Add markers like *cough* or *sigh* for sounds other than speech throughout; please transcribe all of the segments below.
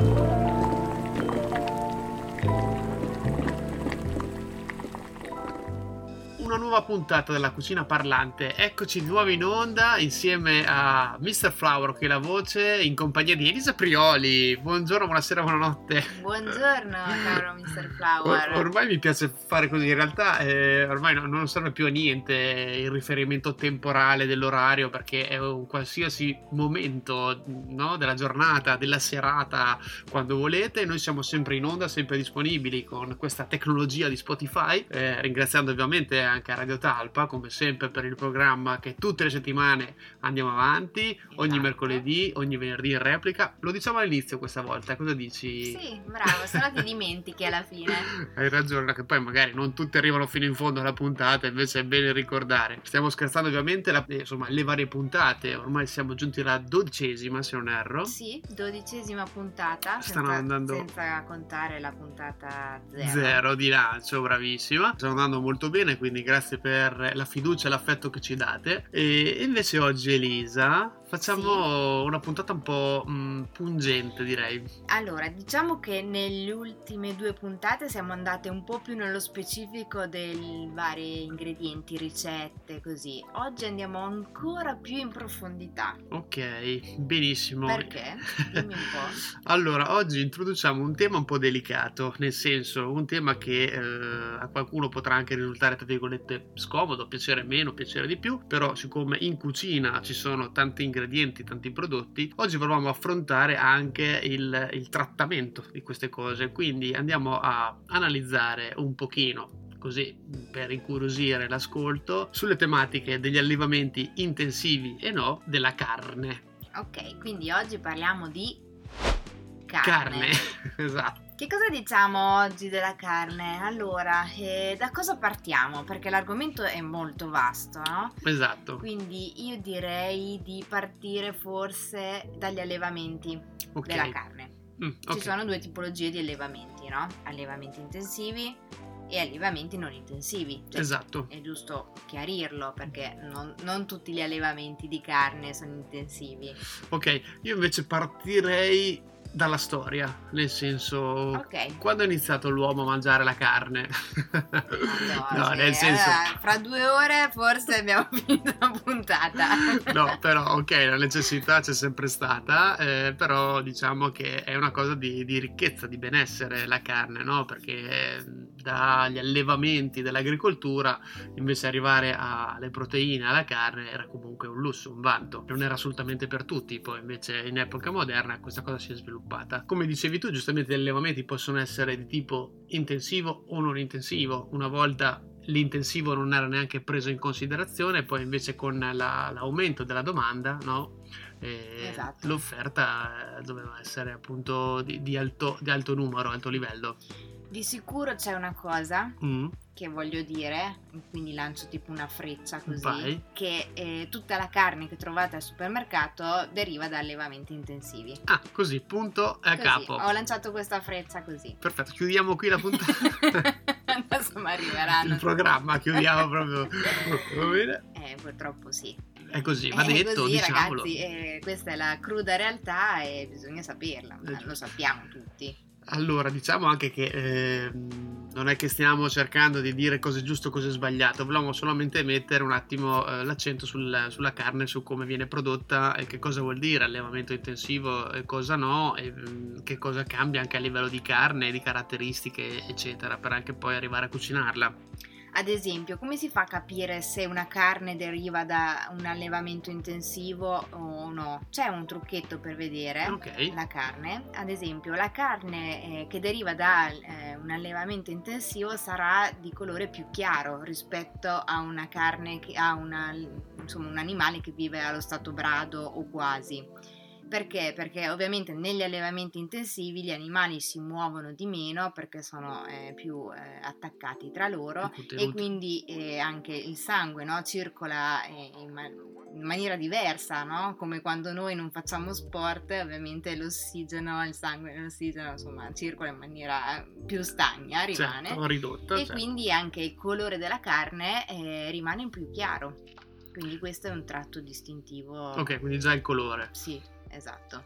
una nuova puntata della cucina parlante. Eccoci di nuovo in onda insieme a Mr. Flower, che è la voce, in compagnia di Elisa Prioli. Buongiorno, buonasera, buonanotte. Buongiorno, caro Mr. Flower. Or- ormai mi piace fare così. In realtà, eh, ormai no, non serve più a niente il riferimento temporale dell'orario, perché è un qualsiasi momento no, della giornata, della serata, quando volete. Noi siamo sempre in onda, sempre disponibili con questa tecnologia di Spotify. Eh, ringraziando ovviamente anche Radio Talpa, come sempre per il programma che tutte le settimane andiamo avanti, esatto. ogni mercoledì, ogni venerdì in replica. Lo diciamo all'inizio questa volta, cosa dici? Sì, bravo, se no ti dimentichi alla fine. *laughs* Hai ragione, che poi magari non tutti arrivano fino in fondo alla puntata, invece è bene ricordare. Stiamo scherzando ovviamente, la, eh, insomma, le varie puntate, ormai siamo giunti alla dodicesima se non erro. Sì, dodicesima puntata, Stanno senza, andando... senza contare la puntata zero. Zero di lancio, bravissima. Stanno andando molto bene, quindi grazie per la fiducia e l'affetto che ci date. E invece oggi Elisa Facciamo sì. una puntata un po' mh, mm, pungente, direi. Allora, diciamo che nelle ultime due puntate siamo andate un po' più nello specifico dei vari ingredienti, ricette, così. Oggi andiamo ancora più in profondità. Ok, benissimo. Perché? Dimmi un po'. *laughs* allora, oggi introduciamo un tema un po' delicato, nel senso, un tema che eh, a qualcuno potrà anche risultare, tra virgolette, scomodo, piacere meno, piacere di più, però siccome in cucina ci sono tanti ingredienti ingredienti, tanti prodotti, oggi proviamo a affrontare anche il, il trattamento di queste cose, quindi andiamo a analizzare un pochino così per incuriosire l'ascolto sulle tematiche degli allevamenti intensivi e no della carne. Ok, quindi oggi parliamo di carne. Carne, *laughs* esatto. Che cosa diciamo oggi della carne? Allora, eh, da cosa partiamo? Perché l'argomento è molto vasto, no? Esatto. Quindi io direi di partire forse dagli allevamenti okay. della carne. Mm, okay. Ci sono due tipologie di allevamenti, no? Allevamenti intensivi e allevamenti non intensivi. Cioè, esatto. È giusto chiarirlo perché non, non, tutti gli allevamenti di carne sono intensivi. Ok, io invece partirei dalla storia, nel senso okay. quando è iniziato l'uomo a mangiare la carne? no, nel senso allora, fra due ore forse abbiamo *laughs* finito la puntata. no, però ok, la necessità c'è sempre stata, eh, però diciamo che è una cosa di, di ricchezza, di benessere la carne, no? Perché dagli allevamenti dell'agricoltura invece arrivare alle proteine, alla carne era comunque un lusso, un vanto, non era assolutamente per tutti, poi invece in epoca moderna questa cosa si è sviluppata sviluppata. Come dicevi tu, giustamente gli allevamenti possono essere di tipo intensivo o non intensivo. Una volta l'intensivo non era neanche preso in considerazione, poi invece con la, l'aumento della domanda, no? eh, esatto. l'offerta doveva essere appunto di, di, alto, di alto numero, alto livello. Di sicuro c'è una cosa mm. Che voglio dire, quindi lancio tipo una freccia così, Vai. che eh, tutta la carne che trovate al supermercato deriva da allevamenti intensivi. Ah, così, punto a così, capo. Ho lanciato questa freccia così. Perfetto, chiudiamo qui la puntata. *laughs* Adesso mi arriveranno. Il programma, chiudiamo proprio. Va bene? Eh, purtroppo sì. È così, va detto, così, diciamolo. ragazzi, eh, questa è la cruda realtà e bisogna saperla, eh, lo sappiamo tutti. Allora, diciamo anche che eh, non è che stiamo cercando di dire cosa è giusto, cosa è sbagliato, volevamo solamente mettere un attimo eh, l'accento sul, sulla carne, su come viene prodotta e che cosa vuol dire allevamento intensivo e cosa no, e mm, che cosa cambia anche a livello di carne, di caratteristiche, eccetera, per anche poi arrivare a cucinarla. Ad esempio, come si fa a capire se una carne deriva da un allevamento intensivo o no? C'è un trucchetto per vedere okay. la carne. Ad esempio, la carne eh, che deriva da eh, un allevamento intensivo sarà di colore più chiaro rispetto a una carne che ha una, insomma, un animale che vive allo stato brado o quasi. Perché? Perché ovviamente negli allevamenti intensivi gli animali si muovono di meno perché sono eh, più eh, attaccati tra loro e quindi eh, anche il sangue no, circola eh, in, ma- in, maniera diversa, no? come quando noi non facciamo sport, ovviamente l'ossigeno, il sangue l'ossigeno insomma circola in maniera più stagna, rimane certo, ridotta, e certo. quindi anche il colore della carne eh, rimane più chiaro. Quindi questo è un tratto distintivo. Ok, quindi già il colore. Sì esatto.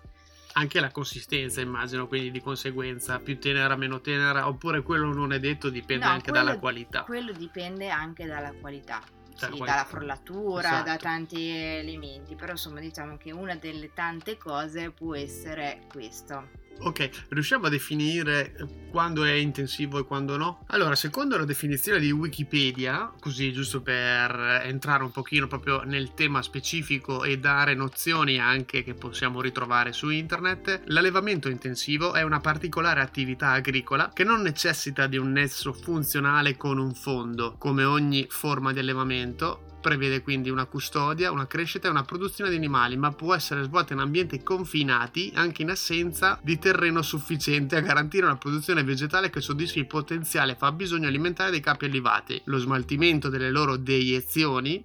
Anche la consistenza, immagino, quindi di conseguenza più tenera, meno tenera, oppure quello non è detto, dipende No, anche quello- dalla qualità. Quello dipende anche dalla qualità. Sì, dalla frollatura, Esatto. da tanti elementi, però insomma diciamo che una delle tante cose può essere questo. Ok, riusciamo a definire quando è intensivo e quando no? Allora, secondo la definizione di Wikipedia, così giusto per entrare un pochino proprio nel tema specifico e dare nozioni anche che possiamo ritrovare su internet, l'allevamento intensivo è una particolare attività agricola che non necessita di un nesso funzionale con un fondo, come ogni forma di allevamento, prevede quindi una custodia, una crescita e una produzione di animali, ma può essere svolta in ambienti confinati anche in assenza di terreno sufficiente a garantire una produzione vegetale che soddisfi il potenziale fabbisogno alimentare dei capi allevati, lo smaltimento delle loro deiezioni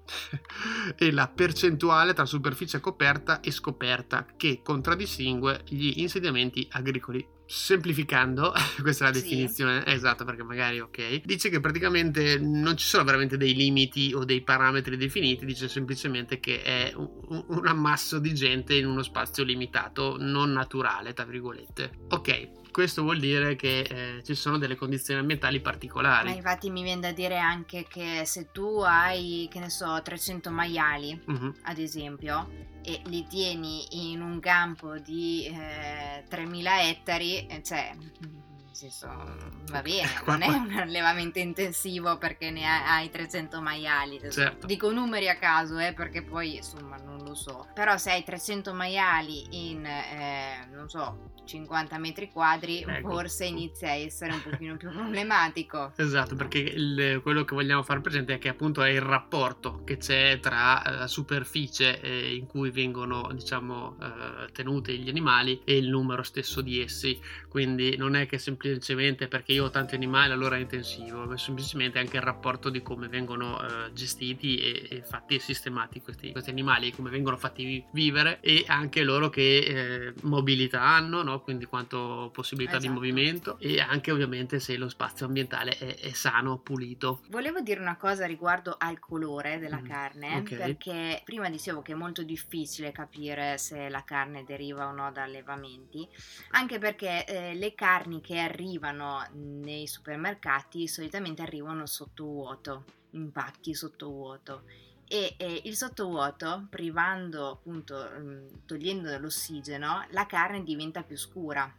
*laughs* e la percentuale tra superficie coperta e scoperta che contraddistingue gli insediamenti agricoli. Semplificando, *laughs* questa è la Sì. definizione esatta perché magari ok, dice che praticamente non ci sono veramente dei limiti o dei parametri definiti, dice semplicemente che è un, un ammasso di gente in uno spazio limitato, non naturale, tra virgolette. Ok, questo vuol dire che eh, ci sono delle condizioni ambientali Ma particolari. infatti mi viene da dire anche che se tu hai, che ne so, 300 maiali, Mhm. ad esempio, e li tieni in un campo di eh, 3000 ettari, eh, cioè, senso, va bene, *laughs* non è un allevamento intensivo perché ne ha- hai 300 maiali. Certo. Dico numeri a caso, eh, perché poi, insomma, non lo so. Però se hai 300 maiali in, eh, non so, 50 metri quadri, Ecco. forse inizia a essere un pochino più problematico. *laughs* Esatto, perché il- quello che vogliamo far presente è che appunto è il rapporto che c'è tra eh, la superficie eh, in cui vengono diciamo eh, tenuti gli animali e il numero stesso di essi. Quindi non è che semplicemente perché io ho tanti animali allora è intensivo, ma semplicemente anche il rapporto di come vengono eh, gestiti e, e fatti e sistemati questi, questi animali, come vengono fatti vi- vivere e anche loro che eh, mobilità hanno, no? quindi quanto possibilità di Esatto. movimento e anche ovviamente se lo spazio ambientale è, è sano, pulito. Volevo dire una cosa riguardo al colore della Mm, carne, ok. perché prima dicevo che è molto difficile capire se la carne deriva o no da allevamenti, anche perché eh, le carni che arrivano nei supermercati solitamente arrivano sottovuoto, in pacchi sottovuoto. E eh, il sottovuoto, privando appunto, mm, togliendo l'ossigeno, la carne diventa più scura.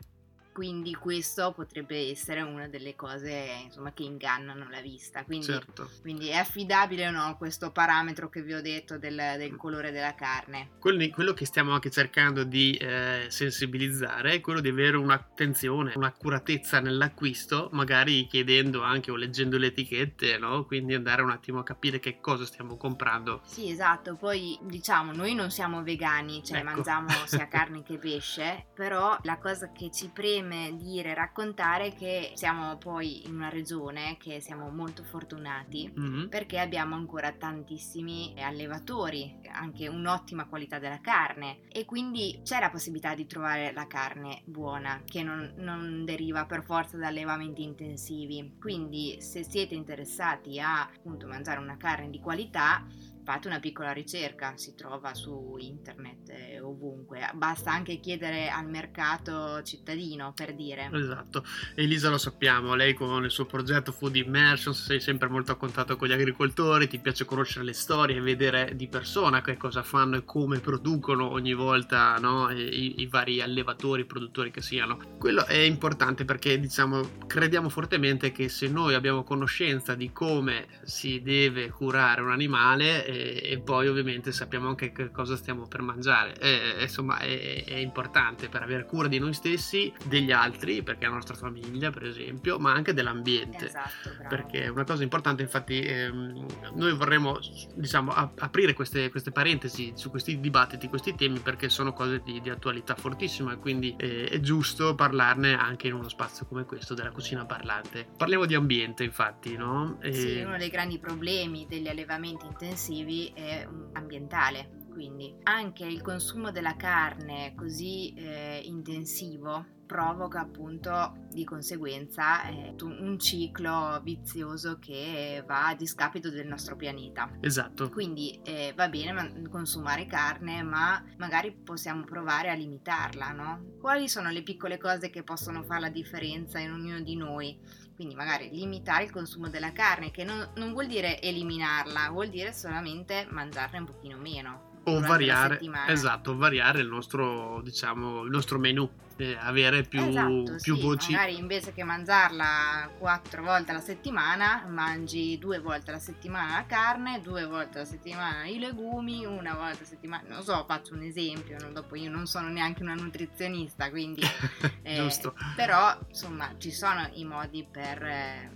Quindi questo potrebbe essere una delle cose insomma, che ingannano la vista. Quindi, Certo. quindi è affidabile o no questo parametro che vi ho detto del, del colore della carne? Quello, quello che stiamo anche cercando di eh, sensibilizzare è quello di avere un'attenzione, un'accuratezza nell'acquisto, magari chiedendo anche o leggendo le etichette, no? Quindi andare un attimo a capire che cosa stiamo comprando. Sì, esatto. Poi diciamo, noi non siamo vegani, cioè Ecco. mangiamo sia *laughs* carne che pesce, però la cosa che ci preme dire, raccontare che siamo poi in una regione che siamo molto fortunati Mhm. perché abbiamo ancora tantissimi allevatori, anche un'ottima qualità della carne e quindi c'è la possibilità di trovare la carne buona che non, non deriva per forza da allevamenti intensivi. Quindi se siete interessati a appunto mangiare una carne di qualità fate una piccola ricerca, si trova su internet eh, ovunque, basta anche chiedere al mercato cittadino per dire. Esatto, Elisa lo sappiamo, lei con il suo progetto Food Immersions sei sempre molto a contatto con gli agricoltori, ti piace conoscere le storie e vedere di persona che cosa fanno e come producono ogni volta no, i, i vari allevatori, produttori che siano. Quello è importante perché diciamo crediamo fortemente che se noi abbiamo conoscenza di come si deve curare un animale e, e poi ovviamente sappiamo anche che cosa stiamo per mangiare, eh, insomma è, è importante per avere cura di noi stessi, degli altri, perché è la nostra famiglia per esempio, ma anche dell'ambiente. Esatto. Perché è una cosa importante, infatti, ehm, noi vorremmo diciamo, a- aprire queste, queste parentesi su questi dibattiti, questi temi, perché sono cose di, di attualità fortissima e quindi eh, è giusto parlarne anche in uno spazio come questo della cucina parlante. Parliamo di ambiente, infatti, no? E- Sì, uno dei grandi problemi degli allevamenti intensivi è um, ambientale, quindi anche il consumo della carne così eh, intensivo provoca appunto di conseguenza eh, un ciclo vizioso che va a discapito del nostro pianeta. Esatto. Quindi eh, va bene consumare carne, ma magari possiamo provare a limitarla, no? Quali sono le piccole cose che possono fare la differenza in ognuno di noi? Quindi magari limitare il consumo della carne, che non, non vuol dire eliminarla, vuol dire solamente mangiarne un pochino meno. O variare, esatto, variare il nostro, diciamo, il nostro menù eh, avere più, esatto, più sì, voci. Magari invece che mangiarla quattro volte alla settimana, mangi due volte alla settimana la carne, due volte alla settimana i legumi, una volta alla settimana, non so, faccio un esempio, no? dopo io non sono neanche una nutrizionista, quindi... *laughs* eh, Giusto. Però, insomma, ci sono i modi per... Eh...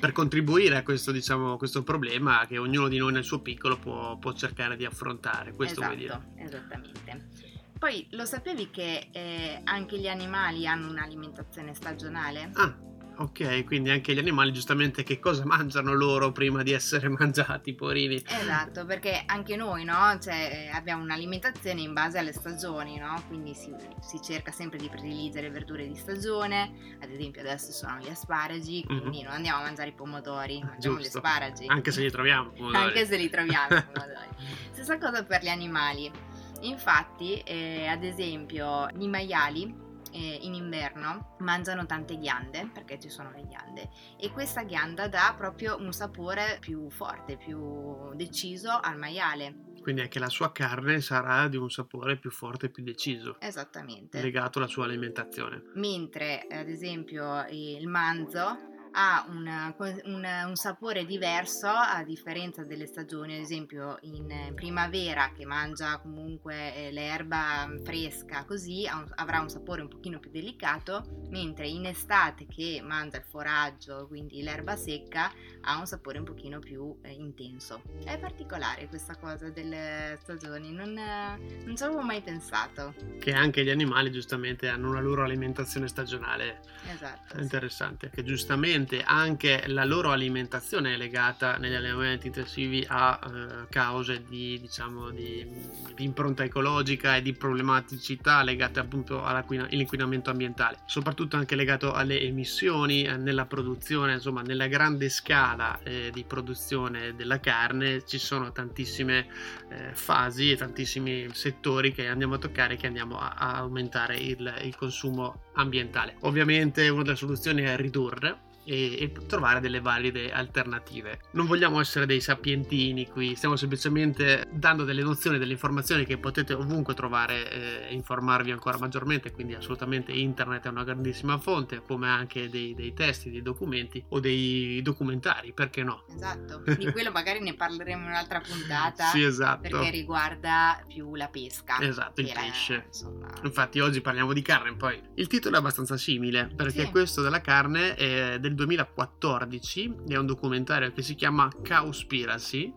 Per contribuire a questo, diciamo, questo problema che ognuno di noi nel suo piccolo può, può cercare di affrontare, questo esatto, vuoi dire. Esattamente. Poi lo sapevi che eh, anche gli animali hanno un'alimentazione stagionale? Ah, ok, quindi anche gli animali giustamente che cosa mangiano loro prima di essere *laughs* mangiati, porini? Esatto, perché anche noi, no? Cioè, abbiamo un'alimentazione in base alle stagioni, no? Quindi si, si, cerca sempre di prediligere verdure di stagione, ad esempio adesso sono gli asparagi, quindi mm-hmm. non andiamo a mangiare i pomodori, mangiamo Giusto. gli asparagi. Anche se li troviamo. Pomodori. Anche se li troviamo i *laughs* pomodori. Stessa cosa per gli animali Infatti, eh, ad esempio, i maiali eh, in inverno mangiano tante ghiande perché ci sono le ghiande e questa ghianda dà proprio un sapore più forte, più deciso al maiale. Quindi anche la sua carne sarà di un sapore più forte e più deciso. Esattamente. Legato alla sua alimentazione. Mentre, ad esempio, il manzo ha una, una, un sapore diverso a differenza delle stagioni, ad esempio in primavera che mangia comunque eh, l'erba fresca così avrà un sapore un pochino più delicato, mentre in estate che mangia il foraggio, quindi l'erba secca, ha un sapore un pochino più eh, intenso. È particolare questa cosa delle stagioni, non, non ci avevo mai pensato. Che anche gli animali giustamente hanno una loro alimentazione stagionale. Esatto. È interessante, sì. che giustamente ovviamente anche la loro alimentazione è legata negli allenamenti intensivi a eh, cause di, diciamo, di, di, impronta ecologica e di problematicità legate appunto all'inquinamento ambientale, soprattutto anche legato alle emissioni eh, nella produzione, insomma nella grande scala eh, di produzione della carne ci sono tantissime eh, fasi e tantissimi settori che andiamo a toccare che andiamo a, a aumentare il, il consumo ambientale. Ovviamente una delle soluzioni è ridurre e, e, trovare delle valide alternative. Non vogliamo essere dei sapientini qui, stiamo semplicemente dando delle nozioni, delle informazioni che potete ovunque trovare e eh, informarvi ancora maggiormente, quindi assolutamente internet è una grandissima fonte, come anche dei, dei testi, dei documenti o dei documentari, perché no? Esatto, *laughs* di quello magari ne parleremo in un'altra puntata. sì, esatto. Perché riguarda più la pesca. Esatto, il pesce. Insomma... Infatti oggi parliamo di carne, poi il titolo è abbastanza simile, perché sì. questo della carne è del 2014 è un documentario che si chiama Cowspiracy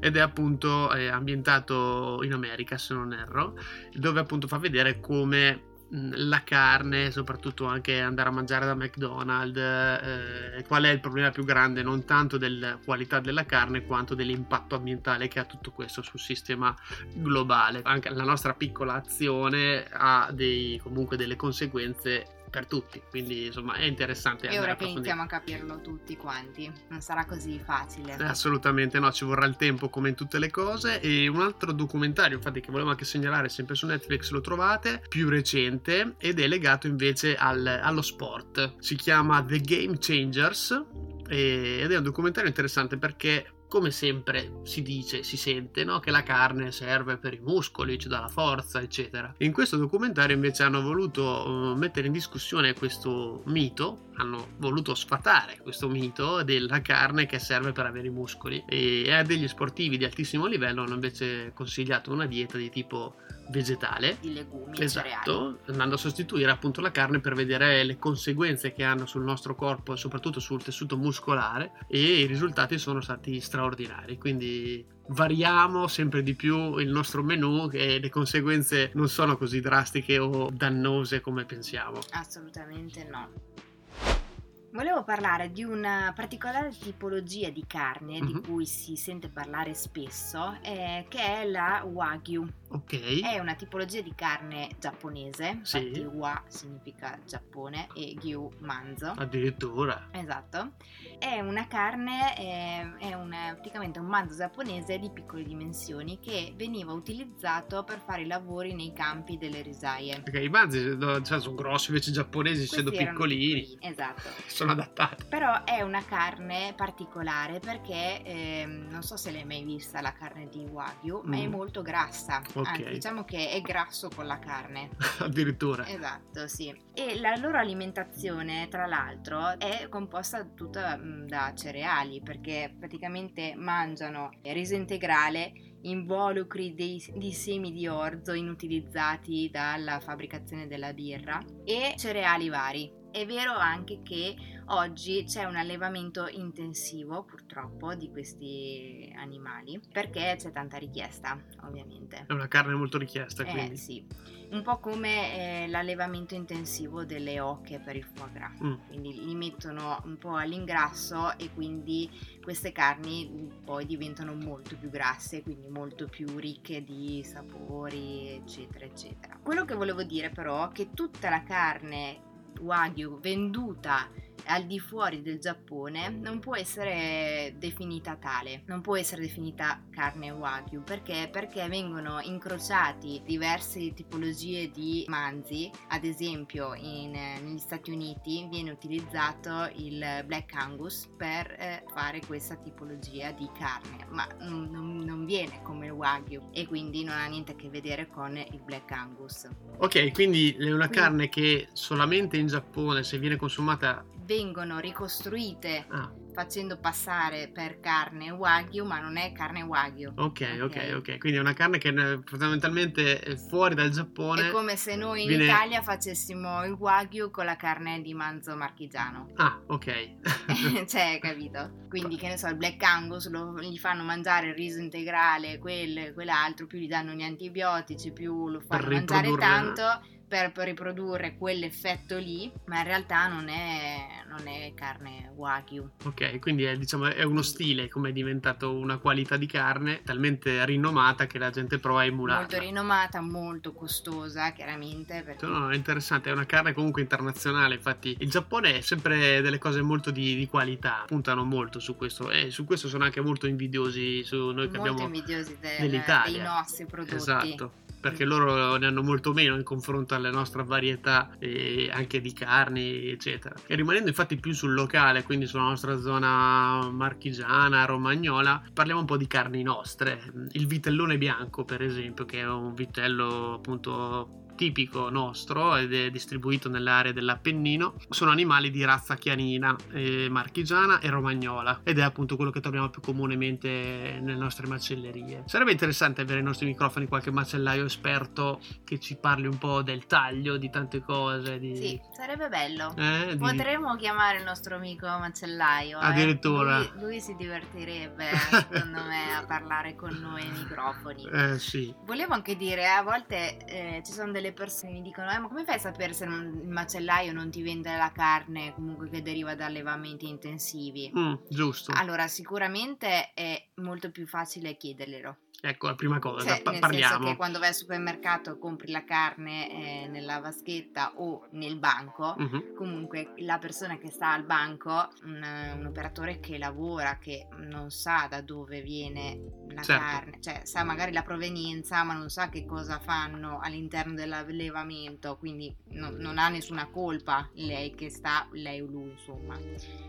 ed è appunto eh, ambientato in America se non erro dove appunto fa vedere come la carne, soprattutto anche andare a mangiare da McDonald's, eh, qual è il problema più grande non tanto della qualità della carne quanto dell'impatto ambientale che ha tutto questo sul sistema globale. Anche la nostra piccola azione ha dei, comunque delle conseguenze per tutti, quindi insomma è interessante. E ora che iniziamo a capirlo tutti quanti, non sarà così facile. Assolutamente no, ci vorrà il tempo come in tutte le cose. E un altro documentario, infatti, che volevo anche segnalare, sempre su Netflix lo trovate, più recente, ed è legato invece al, allo sport. Si chiama The Game Changers ed è un documentario interessante perché come sempre si dice, si sente, no? che la carne serve per i muscoli, ci dà la forza, eccetera. In questo documentario invece hanno voluto uh, mettere in discussione questo mito, hanno voluto sfatare questo mito della carne che serve per avere i muscoli e a degli sportivi di altissimo livello hanno invece consigliato una dieta di tipo vegetale. Di legumi esatto andando a sostituire appunto la carne per vedere le conseguenze che hanno sul nostro corpo e soprattutto sul tessuto muscolare e i risultati sono stati straordinari. Quindi variamo sempre di più il nostro menù e le conseguenze non sono così drastiche o dannose come pensiamo. Assolutamente no Volevo parlare di una particolare tipologia di carne di Mhm. cui si sente parlare spesso, eh, che è la Wagyu. Ok. È una tipologia di carne giapponese, Sì. infatti Wa significa Giappone e Gyu manzo. Addirittura. Esatto, è una carne, eh, è un- praticamente un manzo giapponese di piccole dimensioni che veniva utilizzato per fare i lavori nei campi delle risaie. Perché i manzi cioè, sono grossi, invece i giapponesi, essendo piccolini, piccolini, Esatto. sono adattati. Però è una carne particolare perché ehm, non so se l'hai mai vista la carne di Wagyu, ma è Mm. molto grassa. Ok. Anzi, diciamo che è grasso con la carne. *laughs* Addirittura. Esatto, sì. E la loro alimentazione, tra l'altro, è composta tutta mm, da cereali, perché praticamente mangiano riso integrale, involucri dei- di semi di orzo inutilizzati dalla fabbricazione della birra e cereali vari. È vero anche che oggi c'è un allevamento intensivo, purtroppo, di questi animali, perché c'è tanta richiesta, ovviamente. È una carne molto richiesta, Eh quindi. sì, un po' come eh, l'allevamento intensivo delle oche per il foie gras. Mm. Quindi li mettono un po' all'ingrasso e quindi queste carni poi diventano molto più grasse, quindi molto più ricche di sapori, eccetera, eccetera. Quello che volevo dire però è che tutta la carne Wagyu venduta al di fuori del Giappone non può essere definita tale, non può essere definita carne Wagyu perché? Perché vengono incrociati diverse tipologie di manzi, ad esempio in, negli Stati Uniti viene utilizzato il Black Angus per eh, fare questa tipologia di carne, ma non, non- viene come Wagyu e quindi non ha niente a che vedere con il Black Angus. Ok, quindi è una carne che solamente in Giappone, se viene consumata... Vengono ricostruite Ah, facendo passare per carne wagyu, ma non è carne wagyu. ok, ok, Ok. Quindi è una carne che eh, fondamentalmente è fuori dal Giappone... È come se noi in viene- Italia facessimo il wagyu con la carne di manzo marchigiano. Ah, ok. *laughs* *laughs* cioè, capito? Quindi, che ne so, il black angus lo- gli fanno mangiare il riso integrale, quel, quell'altro, più gli danno gli antibiotici, più lo fanno mangiare tanto per, per riprodurre quell'effetto lì, ma in realtà non è, non è carne wagyu. ok, quindi è, diciamo, è uno stile, come è diventato una qualità di carne talmente rinomata che la gente prova a emularla. Molto rinomata, molto costosa, chiaramente, perché No, no, è interessante, è una carne comunque internazionale, infatti il Giappone è sempre delle cose molto di, di qualità, puntano molto su questo e su questo sono anche molto invidiosi su noi che molto abbiamo... invidiosi del- dell'Italia. dei nostri prodotti. Esatto, perché loro ne hanno molto meno in confronto alla nostra varietà eh, anche di carni, eccetera. E rimanendo infatti più sul locale, quindi sulla nostra zona marchigiana, romagnola, parliamo un po' di carni nostre. Il vitellone bianco, per esempio, che è un vitello appunto tipico nostro ed è distribuito nell'area dell'Appennino sono animali di razza chianina, eh, marchigiana e romagnola ed è appunto quello che troviamo più comunemente nelle nostre macellerie. Sarebbe interessante avere ai nostri microfoni qualche macellaio esperto che ci parli un po' del taglio, di tante cose. Di... Sì, sarebbe bello. Eh, di- Potremmo chiamare il nostro amico macellaio. eh. Addirittura. Lui, lui si divertirebbe, secondo me, a parlare con noi ai microfoni. *laughs* Eh sì, Volevo anche dire, a volte eh, ci sono delle persone che mi dicono, eh, ma come fai a sapere se non- il macellaio non ti vende la carne comunque che deriva da allevamenti intensivi? Mm, giusto. Allora, sicuramente è molto più facile chiederglielo. Ecco la prima cosa, Cioè, pa- parliamo. che quando vai al supermercato compri la carne eh, nella vaschetta o nel banco, Mhm. comunque la persona che sta al banco, un, un operatore che lavora, che non sa da dove viene la Certo. carne, cioè sa magari la provenienza, ma non sa che cosa fanno all'interno dell'allevamento, quindi non, non ha nessuna colpa lei che sta, lei o lui, insomma.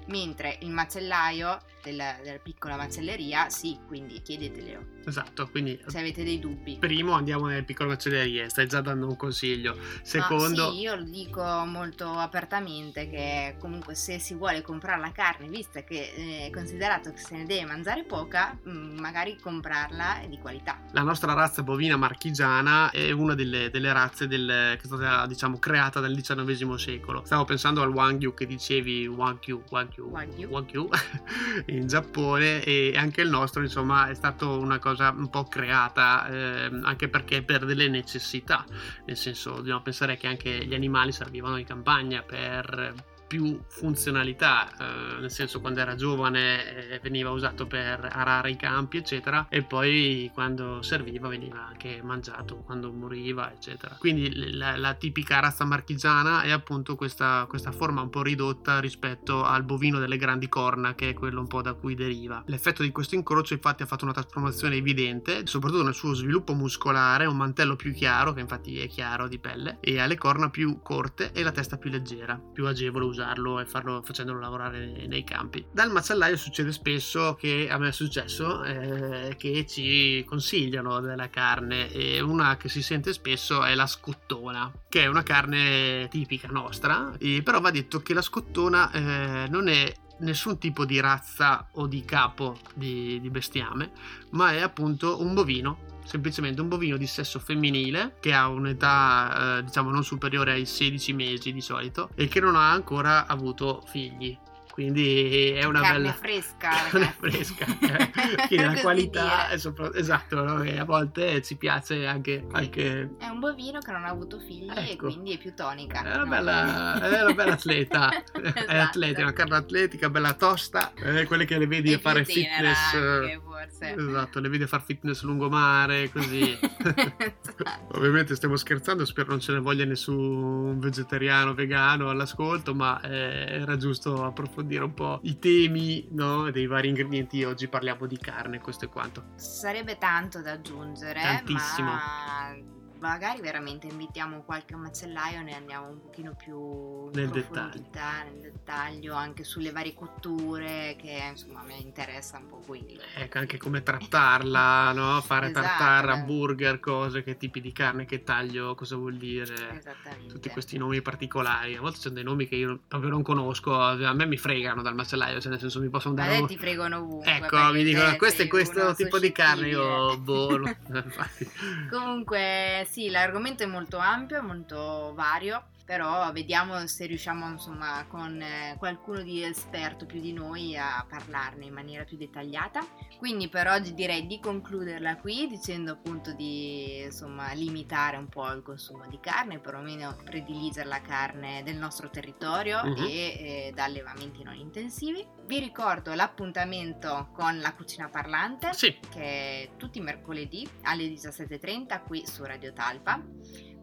Mentre il macellaio della, della piccola macelleria, sì, quindi chiedetelo Esatto, quindi se avete dei dubbi. primo andiamo nelle piccole macellerie, stai già dando un consiglio. Secondo, No, sì, io lo dico molto apertamente che comunque se si vuole comprare la carne, visto che eh, è considerato che se ne deve mangiare poca, mm, magari comprarla è di qualità. la nostra razza bovina marchigiana è una delle, delle razze del- che è stata diciamo creata nel XIX secolo. Stavo pensando al Wagyu che dicevi Wagyu, Wagyu, Wagyu. Wagyu *laughs* in Giappone e anche il nostro insomma è stato una cosa un po' creata ehm, anche perché per delle necessità, nel senso dobbiamo pensare che anche gli animali servivano in campagna per più funzionalità, eh, nel senso quando era giovane eh, veniva usato per arare i campi, eccetera, e poi quando serviva veniva anche mangiato quando moriva, eccetera. Quindi la, la tipica razza marchigiana è appunto questa, questa forma un po' ridotta rispetto al bovino delle grandi corna, che è quello un po' da cui deriva. L'effetto di questo incrocio infatti ha fatto una trasformazione evidente, soprattutto nel suo sviluppo muscolare, un mantello più chiaro, che infatti è chiaro di pelle, e ha le corna più corte e la testa più leggera, più agevole usarlo e farlo facendolo lavorare nei, campi. Dal macellaio succede spesso che a me è successo eh, che ci consigliano della carne e una che si sente spesso è la scottona, che è una carne tipica nostra, però va detto che la scottona eh, non è nessun tipo di razza o di capo di, di bestiame, ma è appunto un bovino semplicemente un bovino di sesso femminile che ha un'età eh, diciamo non superiore ai 16 mesi di solito e che non ha ancora avuto figli quindi è una carne bella fresca *laughs* carne fresca *laughs* eh. quindi la qualità è sopra... esatto no? e a volte ci piace anche, anche, è un bovino che non ha avuto figli ecco. e quindi è più tonica è una, no? bella, è una bella atleta *laughs* esatto. è atletica una carne atletica bella tosta è quelle che le vedi a fare fitness anche, forse. esatto le vedi a fare fitness lungomare così esatto. ovviamente stiamo scherzando spero non ce ne voglia nessun vegetariano vegano all'ascolto ma eh, era giusto approfondire approfondire un po' i temi no, dei vari ingredienti. Oggi parliamo di carne, questo è quanto. Sarebbe tanto da aggiungere, Tantissimo. ma magari veramente invitiamo qualche macellaio e ne andiamo un pochino più nel dettaglio. nel dettaglio, anche sulle varie cotture che insomma mi interessa un po' quello. Ecco, anche come trattarla, *laughs* no? Fare Esatto, tartare, eh. hamburger, cose, che tipi di carne, che taglio, cosa vuol dire. Tutti questi nomi particolari, a volte sono dei nomi che io proprio non conosco, a me mi fregano dal macellaio, cioè nel senso mi possono Ma dare te un- ti fregano ovunque. Ecco, mi dicono questo è questo tipo di carne, io boh. *laughs* Comunque sì, l'argomento è molto ampio, molto vario, però vediamo se riusciamo insomma con eh, qualcuno di esperto più di noi a parlarne in maniera più dettagliata. Quindi per oggi direi di concluderla qui dicendo appunto di insomma limitare un po' il consumo di carne, perlomeno prediligere la carne del nostro territorio Mhm. e eh, da allevamenti non intensivi. Vi ricordo l'appuntamento con la cucina parlante Sì, che è tutti i mercoledì alle 17.30 qui su Radio Talpa.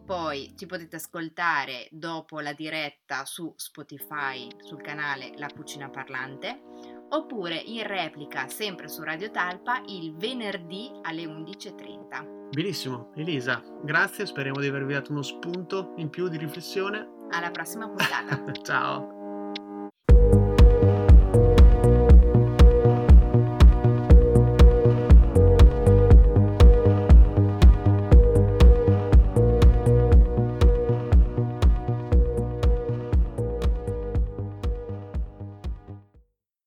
Poi ci potete ascoltare dopo la diretta su Spotify sul canale La Cucina Parlante oppure in replica sempre su Radio Talpa il venerdì alle 11.30. benissimo. Elisa, grazie, speriamo di avervi dato uno spunto in più di riflessione. Alla prossima puntata! *laughs* Ciao.